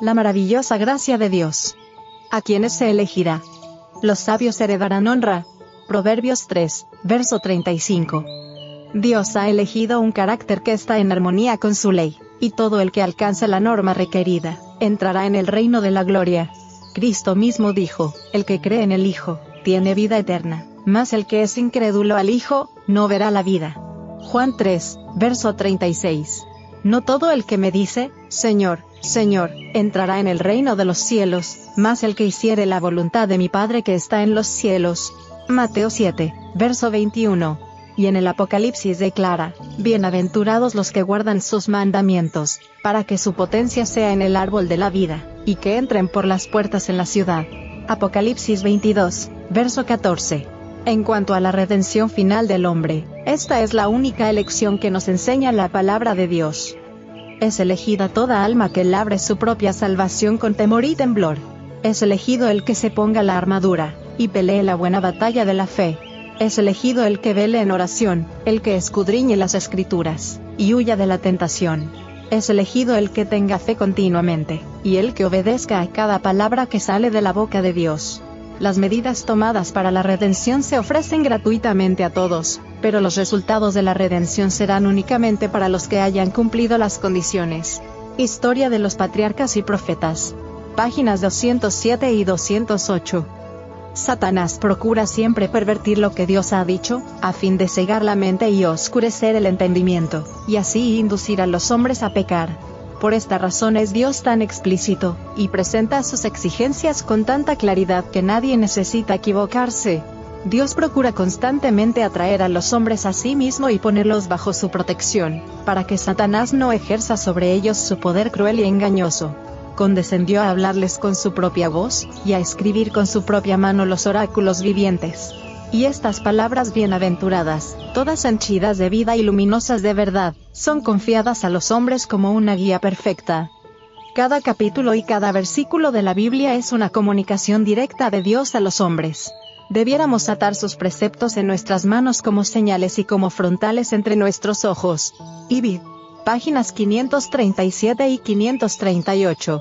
la maravillosa gracia de Dios. ¿A quienes se elegirá? Los sabios heredarán honra. Proverbios 3, verso 35. Dios ha elegido un carácter que está en armonía con su ley, y todo el que alcanza la norma requerida, entrará en el reino de la gloria. Cristo mismo dijo, el que cree en el Hijo, tiene vida eterna, mas el que es incrédulo al Hijo, no verá la vida. Juan 3, verso 36. No todo el que me dice, Señor, Señor, entrará en el reino de los cielos, mas el que hiciere la voluntad de mi Padre que está en los cielos. Mateo 7, verso 21 y en el Apocalipsis declara, Bienaventurados los que guardan sus mandamientos, para que su potencia sea en el árbol de la vida, y que entren por las puertas en la ciudad. Apocalipsis 22, verso 14. En cuanto a la redención final del hombre, esta es la única elección que nos enseña la palabra de Dios. Es elegida toda alma que labre su propia salvación con temor y temblor. Es elegido el que se ponga la armadura, y pelee la buena batalla de la fe, es elegido el que vele en oración, el que escudriñe las escrituras, y huya de la tentación. Es elegido el que tenga fe continuamente, y el que obedezca a cada palabra que sale de la boca de Dios. Las medidas tomadas para la redención se ofrecen gratuitamente a todos, pero los resultados de la redención serán únicamente para los que hayan cumplido las condiciones. Historia de los patriarcas y profetas. Páginas 207 y 208. Satanás procura siempre pervertir lo que Dios ha dicho, a fin de cegar la mente y oscurecer el entendimiento, y así inducir a los hombres a pecar. Por esta razón es Dios tan explícito, y presenta sus exigencias con tanta claridad que nadie necesita equivocarse. Dios procura constantemente atraer a los hombres a sí mismo y ponerlos bajo su protección, para que Satanás no ejerza sobre ellos su poder cruel y engañoso condescendió a hablarles con su propia voz, y a escribir con su propia mano los oráculos vivientes. Y estas palabras bienaventuradas, todas henchidas de vida y luminosas de verdad, son confiadas a los hombres como una guía perfecta. Cada capítulo y cada versículo de la Biblia es una comunicación directa de Dios a los hombres. Debiéramos atar sus preceptos en nuestras manos como señales y como frontales entre nuestros ojos. Ibid páginas 537 y 538.